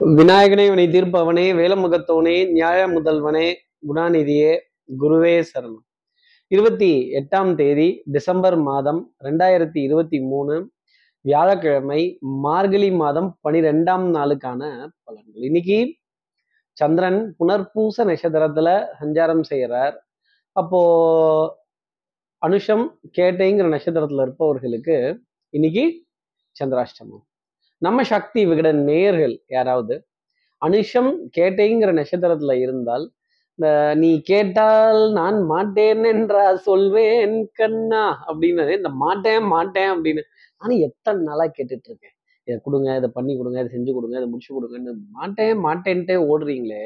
விநாயகனே வினை தீர்ப்பவனே வேலமுகத்தோனே நியாய முதல்வனே குணாநிதியே குருவே சரணம். இருபத்தி எட்டாம் தேதி டிசம்பர் மாதம் ரெண்டாயிரத்தி இருபத்தி மூணு வியாழக்கிழமை மார்கழி மாதம் பனிரெண்டாம் நாளுக்கான பலன்கள். இன்னைக்கு சந்திரன் புனர்பூச நட்சத்திரத்துல சஞ்சாரம் செய்கிறார் அப்போ அனுஷம் கேட்டைங்கிற நட்சத்திரத்துல இருப்பவர்களுக்கு இன்னைக்கு சந்திராஷ்டமம். நம்ம சக்தி விகடன் நேர்கள் யாராவது அனுஷம் கேட்டைங்கிற நட்சத்திரத்துல இருந்தால் இந்த நீ கேட்டால் நான் மாட்டேன் என்றா சொல்வேன் கண்ணா அப்படின்னு இந்த மாட்டேன் மாட்டேன் அப்படின்னு நானும் எத்தனை நாளா கேட்டுட்டு இருக்கேன் இதை கொடுங்க இதை பண்ணி கொடுங்க இதை செஞ்சு கொடுங்க இதை முடிச்சு கொடுங்கன்னு மாட்டேன் மாட்டேன்ட்டே ஓடுறீங்களே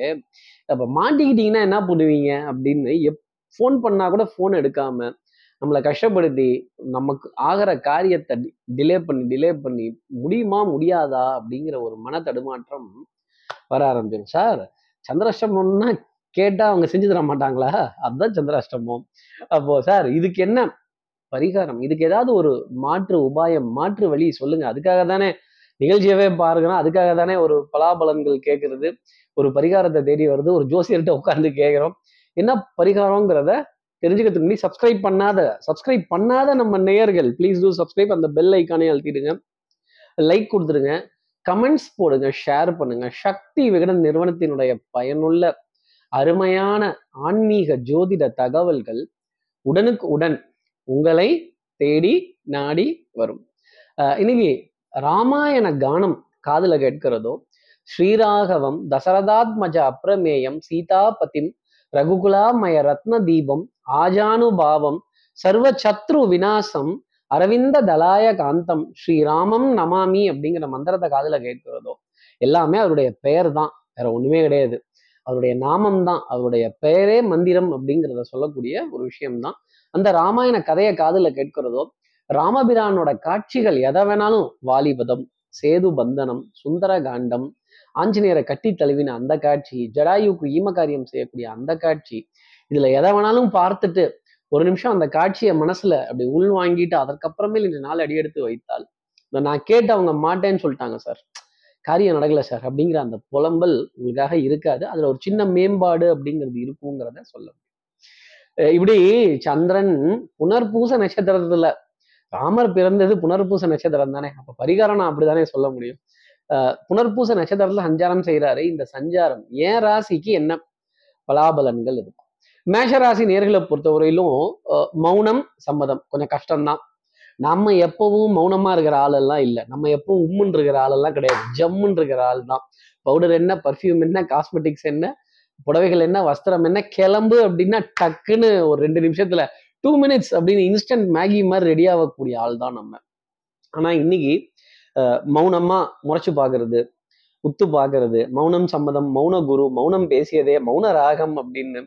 அப்ப மாட்டிக்கிட்டீங்கன்னா என்ன பண்ணுவீங்க அப்படின்னு எப் ஃபோன் பண்ணா கூட ஃபோன் எடுக்காம நம்மளை கஷ்டப்படுத்தி நமக்கு ஆகிற காரியத்தை டிலே பண்ணி டிலே பண்ணி முடியுமா முடியாதா அப்படிங்கிற ஒரு மன தடுமாற்றம் வர ஆரம்பிச்சிடும் சார் சந்திராஷ்டமம்னா கேட்டால் அவங்க செஞ்சு தர மாட்டாங்களா? அதுதான் சந்திராஷ்டமம். அப்போ சார் இதுக்கு என்ன பரிகாரம்? இதுக்கு ஏதாவது ஒரு மாற்று உபாயம் மாற்று வழி சொல்லுங்க. அதுக்காக தானே நிகழ்ச்சியவே பாருங்கன்னா அதுக்காக தானே ஒரு பலாபலன்கள் கேட்கறது ஒரு பரிகாரத்தை தேடி வருது ஒரு ஜோசியர்கிட்ட உட்காந்து கேட்குறோம் என்ன பரிகாரங்கிறத தெரிஞ்சுக்கிறதுக்கு முன்னாடி சப்ஸ்கிரைப் பண்ணாத சப்ஸ்கிரைப் பண்ணாத நம்ம நேயர்கள் ப்ளீஸ் டூ சப்ஸ்கிரைப் அந்த பெல் ஐக்கானே அழுத்திடுங்க. லைக் கொடுத்துருங்க கமெண்ட்ஸ் போடுங்க ஷேர் பண்ணுங்க. சக்தி விகடன் நிறுவனத்தினுடைய பயனுள்ள அருமையான ஆன்மீக ஜோதிட தகவல்கள் உடனுக்கு உடன் உங்களை தேடி நாடி வரும். இன்னைக்கு ராமாயண கானம் காதல கேட்கிறதோ ஸ்ரீராகவம் தசரதாத்மஜ அப்ரமேயம் சீதாபதிம் ரகுகுலாமய ரத்ன தீபம் ஆஜானுபாவம் சர்வ சத்ரு விநாசம் அரவிந்த தலாய காந்தம் ஸ்ரீராமம் நமாமி அப்படிங்கிற மந்திரத்தை காதில் கேட்கிறதோ எல்லாமே அவருடைய பெயர் தான் வேற ஒண்ணுமே கிடையாது. அவருடைய நாமம் தான் அவருடைய பெயரே மந்திரம் அப்படிங்கிறத சொல்லக்கூடிய ஒரு விஷயம்தான். அந்த ராமாயண கதையை காதில் கேட்கிறதோ ராமபிரானோட காட்சிகள் எதை வேணாலும் வாலிபதம் சேது பந்தனம் சுந்தர காண்டம் ஆஞ்சநேயரை கட்டி தழுவின அந்த காட்சி ஜடாயுக்கு ஈமகாரியம் செய்யக்கூடிய அந்த காட்சி இதுல எதை வேணாலும் பார்த்துட்டு ஒரு நிமிஷம் அந்த காட்சியை மனசுல அப்படி உள் வாங்கிட்டு அதற்கப்புறமேல் இந்த நாள் அடியெடுத்து வைத்தால் இந்த நான் கேட்டு அவங்க மாட்டேன்னு சொல்லிட்டாங்க சார். காரியம் நடக்கல சார் அப்படிங்கிற அந்த புலம்பல் உங்களுக்காக இருக்காது. அதுல ஒரு சின்ன மேம்பாடு அப்படிங்கிறது இருக்குங்கிறத சொல்ல முடியும். அஹ் இப்படி சந்திரன் புனர்பூச நட்சத்திரத்துல ராமர் பிறந்தது புனர்பூச நட்சத்திரம் தானே. அப்ப பரிகாரம் நான் அப்படிதானே சொல்ல முடியும். புனர்பூச நட்சத்திரத்துல சஞ்சாரம் செய்யறாரு இந்த சஞ்சாரம் ஏன் ராசிக்கு என்ன பலாபலன்கள் இருக்கும் மேஷ ராசி நேர்களை பொறுத்தவரையிலும் மௌனம் சம்மதம். கொஞ்சம் கஷ்டம்தான். நம்ம எப்பவும் மௌனமா இருக்கிற ஆளெல்லாம் இல்லை. நம்ம எப்பவும் உம்முன்னு இருக்கிற ஆளெல்லாம் கிடையாது. ஜம்முன்னு இருக்கிற ஆள் தான் பவுடர் என்ன பர்ஃப்யூம் என்ன காஸ்மெட்டிக்ஸ் என்ன புடவைகள் என்ன வஸ்திரம் என்ன கிளம்பு அப்படின்னா டக்குன்னு ஒரு ரெண்டு நிமிஷத்துல டூ மினிட்ஸ் அப்படின்னு இன்ஸ்டன்ட் மேகி மாதிரி ரெடி ஆகக்கூடிய ஆள் தான் நம்ம. ஆனா இன்னைக்கு மௌனமா முறைச்சு பார்க்கறது உத்து பார்க்கறது மௌனம் சம்மதம் மௌன குரு மௌனம் பேசியதே மௌன ராகம் அப்படின்னு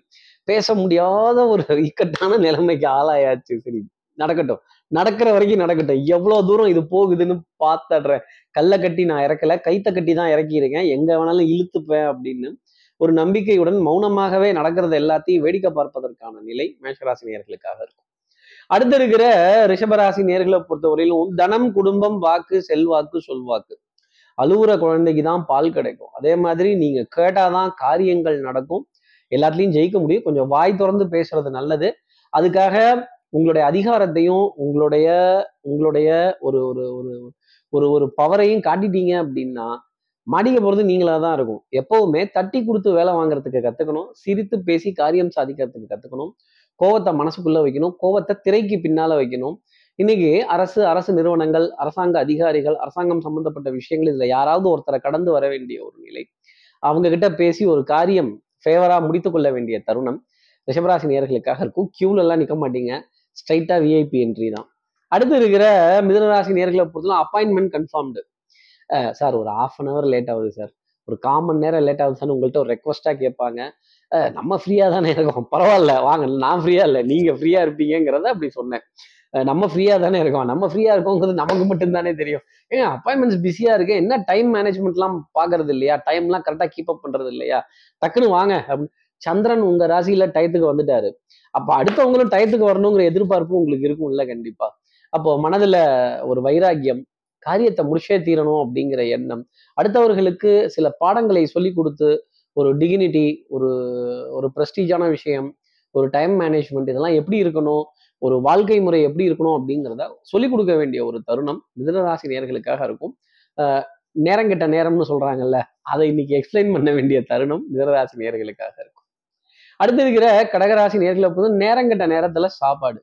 பேச முடியாத ஒரு இக்கட்டான நிலைமைக்கு ஆளாயாச்சு. சரி நடக்கட்டும். நடக்கிற வரைக்கும் நடக்கட்டும். எவ்வளவு தூரம் இது போகுதுன்னு பார்த்துடுறேன். கல்லை கட்டி நான் இறக்கல கைத்த கட்டி தான் இறக்கியிருக்கேன். எங்க வேணாலும் இழுத்துப்பேன் அப்படின்னு ஒரு நம்பிக்கையுடன் மௌனமாகவே நடக்கிறது எல்லாத்தையும் வேடிக்கை பார்ப்பதற்கான நிலை மேஷராசினியர்களுக்காக இருக்கும். அடுத்து இருக்கிற ரிஷபராசி நேர்களை பொறுத்தவரையிலும் தனம் குடும்பம் வாக்கு செல்வாக்கு சொல்வாக்கு. அழுவுற குழந்தைக்கு தான் பால் கிடைக்கும். அதே மாதிரி நீங்க கேட்டாதான் காரியங்கள் நடக்கும். எல்லாத்துலயும் ஜெயிக்க முடியும். கொஞ்சம் வாய் திறந்து பேசுறது நல்லது. அதுக்காக உங்களுடைய அதிகாரத்தையும் உங்களுடைய உங்களுடைய ஒரு ஒரு ஒரு ஒரு ஒரு பவரையும் காட்டிட்டீங்க அப்படின்னா மாடிக்க போறது நீங்களா தான் இருக்கும். எப்பவுமே தட்டி கொடுத்து வேலை வாங்குறதுக்கு கத்துக்கணும். சிரித்து பேசி காரியம் சாதிக்கிறதுக்கு கத்துக்கணும். கோவத்தை மனசுக்குள்ள வைக்கணும் கோவத்தை திரைக்கு பின்னால வைக்கணும். இன்னைக்கு அரசு அரசு நிறுவனங்கள் அரசாங்க அதிகாரிகள் அரசாங்கம் சம்பந்தப்பட்ட விஷயங்கள் இதுல யாராவது ஒருத்தரை கடந்து வர வேண்டிய ஒரு நிலை. அவங்க கிட்ட பேசி ஒரு காரியம் ஃபேவரா முடித்து கொள்ள வேண்டிய தருணம். ரிஷபராசி நேர்களுக்காக இருக்கும். கியூல எல்லாம் நிக்க மாட்டீங்க. ஸ்ட்ரைட்டா விஐபி என்ட்ரி தான். அடுத்து இருக்கிற மிதனராசி நேர்களை பொறுத்தலாம் அப்பாயின்மெண்ட் கன்ஃபார்ம்டு சார் ஒரு ஆஃப் அன் ஹவர் லேட் ஆகுது சார் ஒரு காமன் நேரம் லேட் ஆகுது சார் உங்கள்கிட்ட ஒரு ரெக்வஸ்ட்டாக கேட்பாங்க. நம்ம ஃப்ரீயாக தானே இருக்கோம். பரவாயில்ல வாங்க நான் ஃப்ரீயாக இல்லை நீங்கள் ஃப்ரீயாக இருப்பீங்கிறத அப்படி சொன்னேன். நம்ம ஃப்ரீயாக தானே இருக்கோம். நம்ம ஃப்ரீயாக இருக்கோங்கிறது நமக்கு மட்டும்தானே தெரியும். ஏங்க அப்பாயின்மெண்ட்ஸ் பிஸியாக இருக்கு. என்ன டைம் மேனேஜ்மெண்ட்லாம் பார்க்கறது இல்லையா? டைம்லாம் கரெக்டாக கீப் அப் பண்ணுறது இல்லையா? டக்குன்னு வாங்க அப்படின்னு சந்திரன் உங்க ராசியில டயத்துக்கு வந்துட்டாரு. அப்ப அடுத்தவங்களும் டயத்துக்கு வரணுங்கிற எதிர்பார்ப்பு உங்களுக்கு இருக்கும்ல கண்டிப்பா. அப்போ மனதுல ஒரு வைராக்கியம் காரியத்தை முடிச்சே தீரணும் அப்படிங்கிற எண்ணம் அடுத்தவர்களுக்கு சில பாடங்களை சொல்லி கொடுத்து ஒரு டிகினிட்டி ஒரு ஒரு ப்ரெஸ்டீஜான விஷயம் ஒரு டைம் மேனேஜ்மெண்ட் இதெல்லாம் எப்படி இருக்கணும் ஒரு வாழ்க்கை முறை எப்படி இருக்கணும் அப்படிங்கிறத சொல்லிக் கொடுக்க வேண்டிய ஒரு தருணம் மிதனராசி நேர்களுக்காக இருக்கும். நேரம் கெட்ட நேரம்னு சொல்றாங்கல்ல அதை இன்னைக்கு எக்ஸ்பிளைன் பண்ண வேண்டிய தருணம் மிதனராசி நேர்களுக்காக இருக்கும். அடுத்து இருக்கிற கடகராசி நேர்களை பொறுத்து நேரங்கெட்ட நேரத்துல சாப்பாடு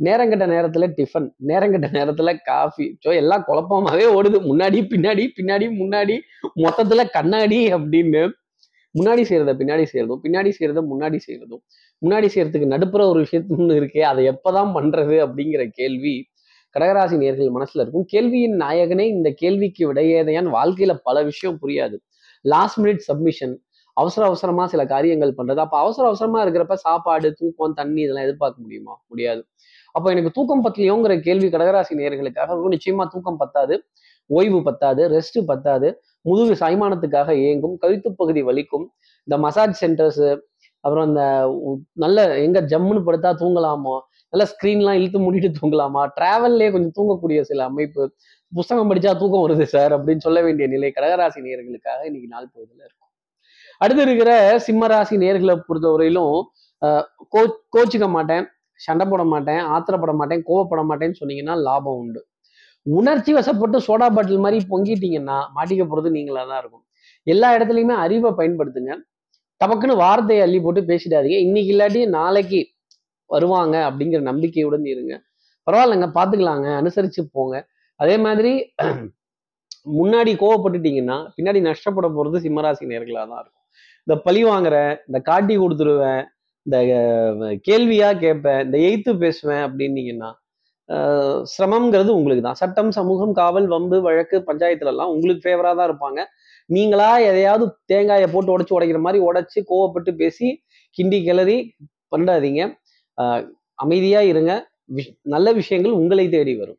நேரங்கெட்ட நேரத்துல டிஃபன் நேரங்கெட்ட நேரத்துல காஃபி ஸோ எல்லாம் குழப்பமாவே ஓடுது. முன்னாடி பின்னாடி பின்னாடி முன்னாடி மொத்தத்துல கண்ணாடி அப்படின்னு முன்னாடி செய்யறத பின்னாடி செய்யறதும் பின்னாடி செய்யறத முன்னாடி செய்யறதும் முன்னாடி செய்யறதுக்கு நடுப்புற ஒரு விஷயத்துன்னு இருக்கே அதை எப்பதான் பண்றது அப்படிங்கிற கேள்வி கடகராசி நேர்கள் மனசுல இருக்கும். கேள்வியின் நாயகனே இந்த கேள்விக்கு விடையேதையான் வாழ்க்கையில பல விஷயம் புரியாது. லாஸ்ட் மினிட் சப்மிஷன் அவசர அவசரமா சில காரியங்கள் பண்றது. அப்ப அவசர அவசரமா இருக்கிறப்ப சாப்பாடு தூக்கம் தண்ணி இதெல்லாம் எதிர்பார்க்க முடியுமா? முடியாது. அப்போ எனக்கு தூக்கம் பத்தலையோங்கிற கேள்வி கடகராசி நேர்களுக்காக இருக்கும். நிச்சயமா தூக்கம் பத்தாது. ஓய்வு பத்தாது ரெஸ்ட் பத்தாது. முதுகு சாய்மானத்துக்காக இயங்கும் கழுத்து பகுதி வலிக்கும். இந்த மசாஜ் சென்டர்ஸ் அப்புறம் இந்த நல்ல எங்க ஜம்முன்னு படுத்தா தூங்கலாமோ? நல்ல ஸ்க்ரீன்லாம் இழுத்து மூடிட்டு தூங்கலாமா? டிராவல்லே கொஞ்சம் தூங்கக்கூடிய சில அமைப்பு. புஸ்தகம் படிச்சா தூக்கம் வருது சார் அப்படின்னு சொல்ல வேண்டிய நிலை கடகராசி நேர்களுக்காக இன்னைக்கு நாள் பகுதியில் இருக்கும். அடுத்து இருக்கிற சிம்மராசி நேர்களை பொறுத்தவரையிலும் கோச் கோ கோச்சிக்க மாட்டேன் சண்டை போட மாட்டேன் ஆத்திரப்பட மாட்டேன் கோவப்பட மாட்டேன்னு சொன்னீங்கன்னா லாபம் உண்டு. உணர்ச்சி வசப்பட்டு சோடா பாட்டில் மாதிரி பொங்கிட்டீங்கன்னா மாட்டிக்க போகிறது நீங்களாக தான் இருக்கும். எல்லா இடத்துலையுமே அறிவை பயன்படுத்துங்க. டபக்குன்னு வார்த்தையை அள்ளி போட்டு பேசிடாதீங்க. இன்னைக்கு இல்லாட்டி நாளைக்கு வருவாங்க அப்படிங்கிற நம்பிக்கையுடன் இருங்க. பரவாயில்லைங்க பார்த்துக்கலாங்க அனுசரித்து போங்க. அதே மாதிரி முன்னாடி கோவப்பட்டுட்டீங்கன்னா பின்னாடி நஷ்டப்பட போகிறது சிம்மராசி நேர்களாக தான் இருக்கும். இந்த பழி வாங்குறேன் இந்த காட்டி கொடுத்துருவேன் இந்த கேள்வியாக கேட்பேன் இந்த எய்த்து பேசுவேன் அப்படின்னீங்கன்னா சிரமங்கிறது சிரமம்ங்கிறது உங்களுக்கு தான். சட்டம் சமூகம் காவல் வம்பு வழக்கு பஞ்சாயத்துலலாம் உங்களுக்கு ஃபேவரா தான் இருப்பாங்க. நீங்களா எதையாவது தேங்காயை போட்டு உடச்சி உடைக்கிற மாதிரி உடச்சி கோவப்பட்டு பேசி கிண்டி கிளறி பண்ணாதீங்க. அமைதியாக அமைதியா இருங்க. விஷ்- நல்ல விஷயங்கள் உங்களை தேடி வரும்.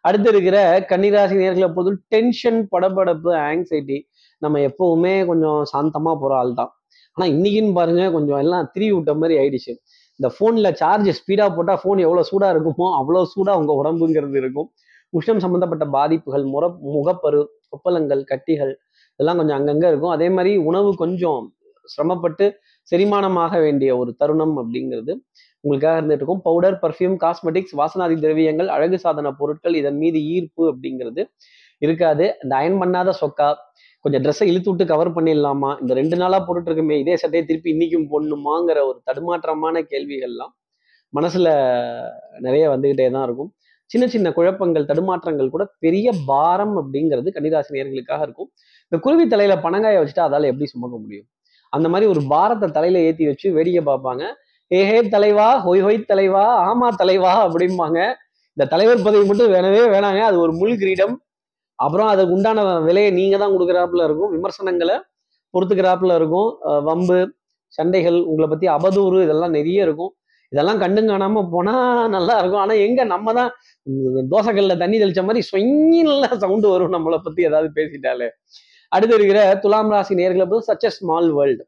அடுத்து இருக்கிற கன்னிராசி நேர்களை பொழுது டென்ஷன் படபடப்பு ஆங்ஸைட்டி நம்ம எப்பவுமே கொஞ்சம் சாந்தமா போற ஆள் தான் ஆனா இன்னைக்குன்னு பாருங்க கொஞ்சம் எல்லாம் திரிவி விட்ட மாதிரி ஆயிடுச்சு. இந்த ஃபோனில் சார்ஜ் ஸ்பீடாக போட்டால் ஃபோன் எவ்வளோ சூடாக இருக்குமோ அவ்வளோ சூடாக உங்கள் உடம்புங்கிறது இருக்கும். உஷ்ணம் சம்மந்தப்பட்ட பாதிப்புகள் முற முகப்பரு கொப்பளங்கள் கட்டிகள் இதெல்லாம் கொஞ்சம் அங்கங்கே இருக்கும். அதே மாதிரி உணவு கொஞ்சம் சிரமப்பட்டு செரிமானமாக வேண்டிய ஒரு தருணம் அப்படிங்கிறது உங்களுக்காக இருந்துட்டு இருக்கும். பவுடர் பர்ஃப்யூம் காஸ்மெட்டிக்ஸ் வாசனாதி திரவியங்கள் அழகு சாதன பொருட்கள் இதன் மீது ஈர்ப்பு அப்படிங்கிறது இருக்காது. இந்த அயன் பண்ணாத சொக்கா கொஞ்சம் ட்ரெஸ்ஸை இழுத்து விட்டு கவர் பண்ணிடலாமா? இந்த ரெண்டு நாளாக போட்டுட்ருக்குமே இதே சட்டையை திருப்பி இன்னைக்கும் போடணுமாங்கிற ஒரு தடுமாற்றமான கேள்விகள்லாம் மனசில் நிறைய வந்துக்கிட்டே தான் இருக்கும். சின்ன சின்ன குழப்பங்கள் தடுமாற்றங்கள் கூட பெரிய பாரம் அப்படிங்கிறது கன்னிராசி நேயர்களுக்காக இருக்கும். இந்த குருவி தலையில பணங்காய வச்சுட்டா அதால எப்படி சுமக்க முடியும்? அந்த மாதிரி ஒரு பாரத்தை தலையில ஏத்தி வச்சு வேடிக்கை பார்ப்பாங்க. ஏ ஹே தலைவா ஹொய் ஹொய் தலைவா ஆமா தலைவா அப்படிம்பாங்க. இந்த தலைவர் பதவி மட்டும் வேணவே வேணாங்க. அது ஒரு முள் கிரீடம். அப்புறம் அதுக்கு உண்டான விலையை நீங்க தான் கொடுக்குறாப்புல இருக்கும். விமர்சனங்களை பொறுத்துக்கிறாப்புல இருக்கும். வம்பு சண்டைகள் உங்களை பத்தி அவதூறு இதெல்லாம் நிறைய இருக்கும். இதெல்லாம் கண்டும் காணாம போனா நல்லா இருக்கும். ஆனா எங்க நம்ம தான் உம் தோசைக்கல்ல தண்ணி தெளிச்ச மாதிரி சொங்கி நல்லா சவுண்டு வரும் நம்மளை பத்தி ஏதாவது பேசிட்டாலே. அடுத்து இருக்கிற துலாம் ராசி நேர்களை பொறுத்து சச் a ஸ்மால் வேர்ல்டு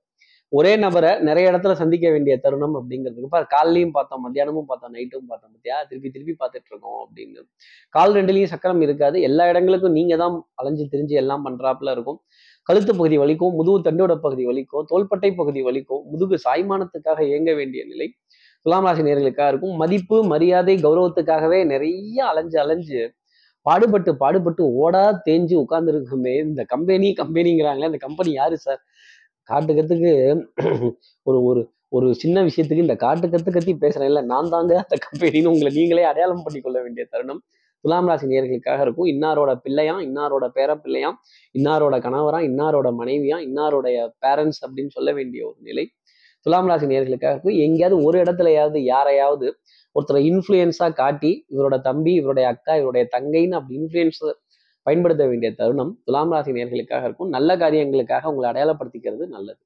ஒரே நபரை நிறைய இடத்துல சந்திக்க வேண்டிய தருணம் அப்படிங்கிறதுக்கு பாரு காலையும் பார்த்தோம் மத்தியானமும் பார்த்தோம் நைட்டும் பார்த்தோம் பத்தியா? திருப்பி திருப்பி பார்த்துட்டு இருக்கோம் அப்படின்னு. கால் ரெண்டுலேயும் சக்கரம் இருக்காது. எல்லா இடங்களுக்கும் நீங்க தான் அலைஞ்சு திரிஞ்சு எல்லாம் பண்றாப்புல இருக்கும். கழுத்து பகுதி வலிக்கும் முதுகு தண்டோட பகுதி வலிக்கும் தோள்பட்டை பகுதி வலிக்கும் முதுகு சாய்மானத்துக்காக இயங்க வேண்டிய நிலை துலாம் ராசி நேர்களுக்காக இருக்கும். மதிப்பு மரியாதை கௌரவத்துக்காகவே நிறைய அலைஞ்சு அலைஞ்சு பாடுபட்டு பாடுபட்டு ஓடா தேஞ்சு உட்கார்ந்துருக்குமே. இந்த கம்பெனி கம்பெனிங்கிறாங்களே இந்த கம்பெனி யாரு சார் காட்டுக்கத்துக்கு ஒரு ஒரு ஒரு சின்ன விஷயத்துக்கு இந்த காட்டு கத்து கத்தி பேசுறேன். இல்ல நான் தாங்க அந்த கம்பெனின்னு உங்களை நீங்களே அடையாளம் பண்ணி கொள்ள வேண்டிய தருணம். துலாம் ராசி நேர்களுக்காக இருக்கும். இன்னாரோட பிள்ளையாம் இன்னாரோட பேர பிள்ளையாம் இன்னாரோட கணவரா இன்னாரோட மனைவியா இன்னாரோடைய பேரண்ட்ஸ் அப்படின்னு சொல்ல வேண்டிய ஒரு நிலை. துலாம் ராசி நேர்களுக்காக இருக்கும். எங்கேயாவது ஒரு இடத்துலயாவது யாரையாவது ஒருத்தரை இன்ஃப்ளூயன்ஸா காட்டி இவரோட தம்பி இவருடைய அக்கா இவருடைய தங்கைன்னு அப்படி இன்ஃப்ளூயன்ஸ் பயன்படுத்த வேண்டிய தருணம் துலாம் ராசி நேர்களுக்காக இருக்கும். நல்ல காரியங்களுக்காக உங்களை அடையாளப்படுத்திக்கிறது நல்லது.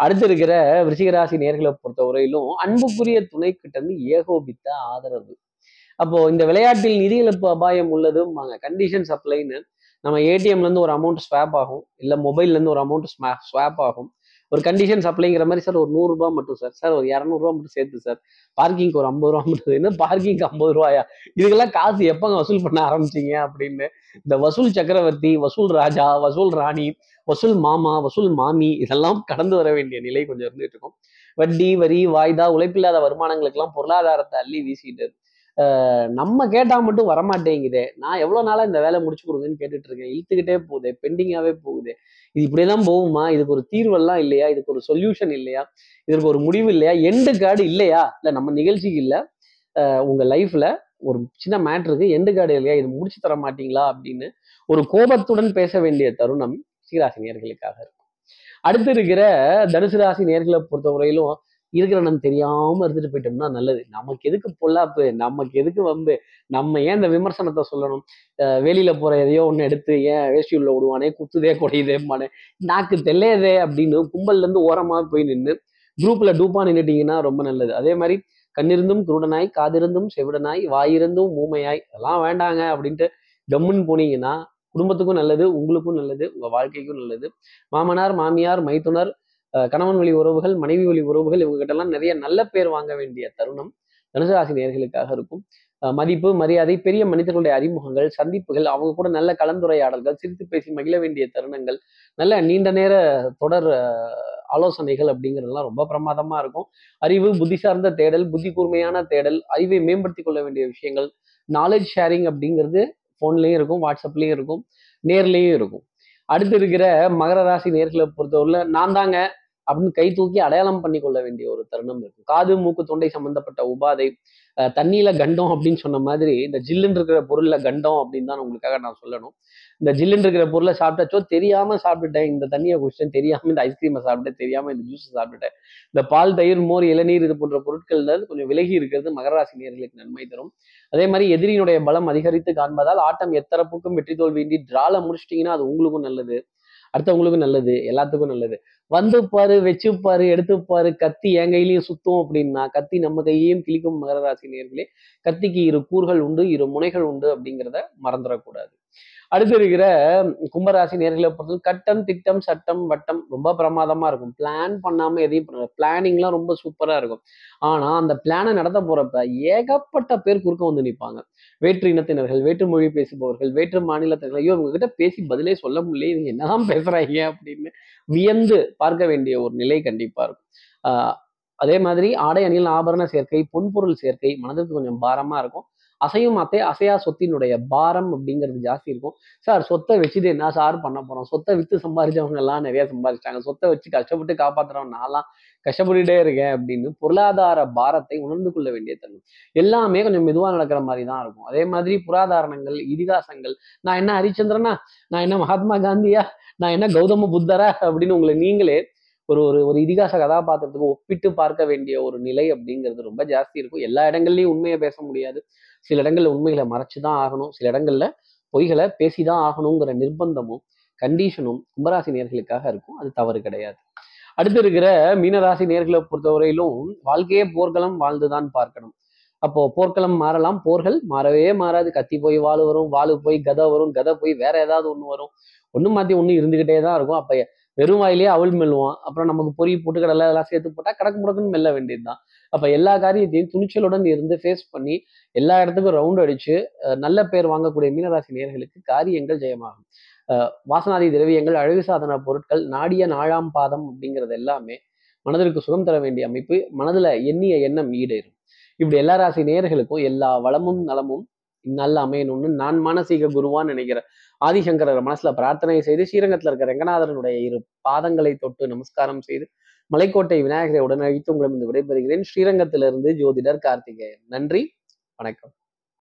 அடுத்து இருக்கிற விருச்சிக நேர்களை பொறுத்த வரையிலும் அன்புக்குரிய துணை கிட்ட இருந்து ஏகோபித்த ஆதரவு. அப்போ இந்த விளையாட்டில் நிதி இழப்பு அபாயம் உள்ளதும்பாங்க கண்டிஷன் சப்ளைன்னு நம்ம ஏடிஎம்ல இருந்து ஒரு அமௌண்ட் ஸ்வாப் ஆகும். இல்ல மொபைல்ல இருந்து ஒரு அமௌண்ட் ஸ்வாப் ஆகும். ஒரு கண்டிஷன் சப்ளைங்கிற மாதிரி சார் ஒரு நூறுரூபா மட்டும் சார் சார் ஒரு இரநூறுவா மட்டும் சேர்த்து சார் பார்க்கிங்க்கு ஒரு ஐம்பது ரூபா மட்டும் என்ன பார்க்கிங்க்கு ஐம்பது ரூபாயா? இதுக்கெல்லாம் காசு எப்பங்க வசூல் பண்ண ஆரம்பிச்சீங்க அப்படின்னு. இந்த வசூல் சக்கரவர்த்தி வசூல் ராஜா வசூல் ராணி வசூல் மாமா வசூல் மாமி இதெல்லாம் கடந்து வர வேண்டிய நிலை கொஞ்சம் இருந்துட்டு இருக்கும். வட்டி வரி வாய்தா உழைப்பில்லாத வருமானங்களுக்கெல்லாம் பொருளாதாரத்தை அள்ளி வீசிட்டு நம்ம கேட்டால் மட்டும் வரமாட்டேங்குதே. நான் எவ்வளோ நாளாக இந்த வேலை முடிச்சு கொடுங்கன்னு கேட்டுட்டு இருக்கேன். இழுத்துக்கிட்டே போகுது பெண்டிங்காகவே போகுது. இது இப்படியெல்லாம் போகுமா? இதுக்கு ஒரு தீர்வெல்லாம் இல்லையா? இதுக்கு ஒரு சொல்யூஷன் இல்லையா? இதற்கு ஒரு முடிவு இல்லையா? எண்டு கார்டு இல்லையா? இல்லை நம்ம நிகழ்ச்சிக்கு இல்லை. உங்கள் லைஃப்பில் ஒரு சின்ன மேட்ருக்கு எண்டு கார்டு இல்லையா? இது முடிச்சு தர மாட்டீங்களா? அப்படின்னு ஒரு கோபத்துடன் பேச வேண்டிய தருணம் சீராசி நேர்களுக்காக இருக்கும். அடுத்து இருக்கிற தனுசு ராசி நேர்களை பொறுத்தவரையிலும் இருக்கிற நம்ம தெரியாம இருந்துட்டு போயிட்டோம்னா நல்லது. நமக்கு எதுக்கு பொல்லாப்பு? நமக்கு எதுக்கு வந்து நம்ம ஏன் இந்த விமர்சனத்தை சொல்லணும்? வெளியில போற எதையோ ஒண்ணு எடுத்து ஏன் வேஷ்டி உள்ள விடுவானே குத்துதே குடையுதேம்பானே நாக்கு தெல்லையதே அப்படின்னு கும்பல்ல இருந்து ஓரமா போய் நின்று குரூப்ல டூப்பா நின்றுட்டிங்கன்னா ரொம்ப நல்லது. அதே மாதிரி கண்ணிருந்தும் குருடனாய் காதிருந்தும் செவிடனாய் வாயிருந்தும் மூமையாய் அதெல்லாம் வேண்டாங்க அப்படின்ட்டு கம்முன்னு போனீங்கன்னா குடும்பத்துக்கும் நல்லது உங்களுக்கும் நல்லது உங்க வாழ்க்கைக்கும் நல்லது. மாமனார் மாமியார் மைத்துனர் கணவன் வழி உறவுகள் மனைவி வழி உறவுகள் இவங்ககிட்டலாம் எல்லாம் நிறைய நல்ல பேர் வாங்க வேண்டிய தருணம் தனுசு ராசி நேர்களுக்காக இருக்கும் மதிப்பு மரியாதை பெரிய மனிதர்களுடைய அறிமுகங்கள் சந்திப்புகள் அவங்க கூட நல்ல கலந்துரையாடல்கள் சிரித்து பேசி மகிழ வேண்டிய தருணங்கள் நல்ல நீண்ட நேர தொடர் ஆலோசனைகள் அப்படிங்கிறதுலாம் ரொம்ப பிரமாதமா இருக்கும். அறிவு புத்தி சார்ந்த தேடல் புத்தி கூர்மையான தேடல் அறிவை மேம்படுத்தி கொள்ள வேண்டிய விஷயங்கள் நாலேஜ் ஷேரிங் அப்படிங்கிறது ஃபோன்லேயும் இருக்கும் வாட்ஸ்அப்லேயும் இருக்கும் நேர்லேயும் இருக்கும். அடுத்து இருக்கிற மகர ராசி நேர்களை பொறுத்தவரையில நான் தாங்க அப்படின்னு கை தூக்கி அடையாளம் பண்ணி கொள்ள வேண்டிய ஒரு தருணம் இருக்கும். காது மூக்கு தொண்டை சம்பந்தப்பட்ட உபாதை தண்ணியில கண்டம் அப்படின்னு சொன்ன மாதிரி இந்த ஜில்லுன்னு இருக்கிற பொருள்ல கண்டம் அப்படின்னு தான் உங்களுக்காக நான் சொல்லணும். இந்த ஜில்லுன்னு இருக்கிற பொருளை சாப்பிட்டாச்சோ தெரியாம சாப்பிட்டுட்டேன். இந்த தண்ணியை குடிச்சிட்டேன் தெரியாம இந்த ஐஸ்கிரீமை சாப்பிட்டேன் தெரியாம இந்த ஜூஸ் சாப்பிட்டுட்டேன். இந்த பால் தயிர் மோர் இளநீர் இது போன்ற பொருட்கள்ல கொஞ்சம் விலகி இருக்கிறது மகராசி நேர்களுக்கு நன்மை தரும். அதே மாதிரி எதிரியினுடைய பலம் அதிகரித்து காண்பதால் ஆட்டம் எத்தரப்புக்கும் வெற்றி தோல்வியின்றி டிரால முடிச்சிட்டீங்கன்னா அது உங்களுக்கும் நல்லது. அடுத்தவங்களுக்கும் நல்லது எல்லாத்துக்கும் நல்லது. வந்து பாரு வச்சு பாரு கத்தி என் கையிலையும் சுத்தும் அப்படின்னா கத்தி நம்ம கையையும் கிளிக்கும் மகராசி நேர்களே கத்திக்கு இரு கூறுகள் உண்டு இரு முனைகள் உண்டு அப்படிங்கிறத மறந்துடக்கூடாது. அடுத்து இருக்கிற கும்பராசி நேர்களை பொறுத்தவரை கட்டம் திட்டம் சட்டம் வட்டம் ரொம்ப பிரமாதமா இருக்கும். பிளான் பண்ணாம எதையும் பிளானிங்லாம் ரொம்ப சூப்பரா இருக்கும். ஆனா அந்த பிளானை நடத்த போறப்ப ஏகப்பட்ட பேர் குறுக்க வந்து நிற்பாங்க வேற்று இனத்தினர்கள் வேற்று மொழி பேசுபவர்கள் வேற்று மாநிலத்தினர்கள் ஐயோ இவங்க கிட்ட பேசி பதிலே சொல்ல முடியல இவங்க என்னதான் பேசுறாங்க அப்படின்னு வியந்து பார்க்க வேண்டிய ஒரு நிலை கண்டிப்பா இருக்கும். அதே மாதிரி ஆடை அணியில் ஆபரண சேர்க்கை பொன்பொருள் சேர்க்கை மனதுக்கு கொஞ்சம் பாரமா இருக்கும். அசையும் அத்தை அசையா சொத்தினுடைய பாரம் அப்படிங்கிறது ஜாஸ்தி இருக்கும். சார் சொத்தை வச்சுட்டு என்ன சார் பண்ண போறோம்? சொத்தை வித்து சம்பாதிச்சவங்க எல்லாம் நிறைய சம்பாதிச்சிட்டாங்க சொத்தை வச்சு கஷ்டப்பட்டு காப்பாத்துறவங்க நான்லாம் கஷ்டப்பட்டுட்டே இருக்கேன் அப்படின்னு பொருளாதார பாரத்தை உணர்ந்து கொள்ள வேண்டிய தன்மை எல்லாமே கொஞ்சம் மெதுவா நடக்கிற மாதிரி தான் இருக்கும். அதே மாதிரி புராதாரணங்கள் இதிகாசங்கள். நான் என்ன ஹரிச்சந்திரனா? நான் என்ன மகாத்மா காந்தியா? நான் என்ன கௌதம புத்தரா? அப்படின்னு உங்களை நீங்களே ஒரு ஒரு ஒரு இதிகாச கதாபாத்திரத்துக்கு ஒப்பிட்டு பார்க்க வேண்டிய ஒரு நிலை அப்படிங்கிறது ரொம்ப ஜாஸ்தி இருக்கும். எல்லா இடங்கள்லையும் உண்மையை பேச முடியாது. சில இடங்கள்ல உண்மைகளை மறைச்சு தான் ஆகணும். சில இடங்கள்ல பொய்களை பேசிதான் ஆகணுங்கிற நிர்பந்தமும் கண்டிஷனும் கும்பராசி நேர்களுக்காக இருக்கும். அது தவறு கிடையாது. அடுத்து இருக்கிற மீனராசி நேர்களை பொறுத்தவரையிலும் வாழ்க்கையே போர்க்களம் வாழ்ந்துதான் பார்க்கணும். அப்போ போர்க்களம் மாறலாம். போர்கள் மாறவே மாறாது. கத்தி போய் வாழு வரும் வாழு போய் கதை வரும் கதை போய் வேற ஏதாவது ஒன்று வரும். ஒன்று மாற்றி ஒன்று இருந்துகிட்டே தான் இருக்கும். அப்போ வெறும் வாயிலே அவள் மெல்லுவான் அப்புறம் நமக்கு பொறி போட்டு கடலை அதெல்லாம் சேர்த்து போட்டால் கடக்கு முடக்குன்னு மெல்ல வேண்டியது தான் அப்போ எல்லா காரியத்தையும் துணிச்சலுடன் இருந்து ஃபேஸ் பண்ணி எல்லா இடத்துக்கும் ரவுண்ட் அடிச்சு நல்ல பேர் வாங்கக்கூடிய மீனராசி நேர்களுக்கு காரியங்கள் ஜெயமாகும். வாசனாதி திரவியங்கள் அழகு சாதன பொருட்கள் நாடிய நாழாம் பாதம் அப்படிங்கிறது எல்லாமே மனதிற்கு சுகம் தர வேண்டிய அமைப்பு மனதுல எண்ணிய எண்ணம் ஈடேறும். இப்படி எல்லா ராசி நேர்களுக்கும் எல்லா வளமும் நலமும் நல்ல அமையணும்னு நான் மானசீக குருவான்னு நினைக்கிறேன். ஆதிசங்கரர் மனசுல பிரார்த்தனை செய்து ஸ்ரீரங்கத்துல இருக்கிற ரங்கநாதனுடைய இரு பாதங்களை தொட்டு நமஸ்காரம் செய்து மலைக்கோட்டை விநாயகரை உடனழித்து உங்களிடம் விடைபெறுகிறேன். ஸ்ரீரங்கத்திலிருந்து ஜோதிடர் கார்த்திகேயன். நன்றி. வணக்கம்.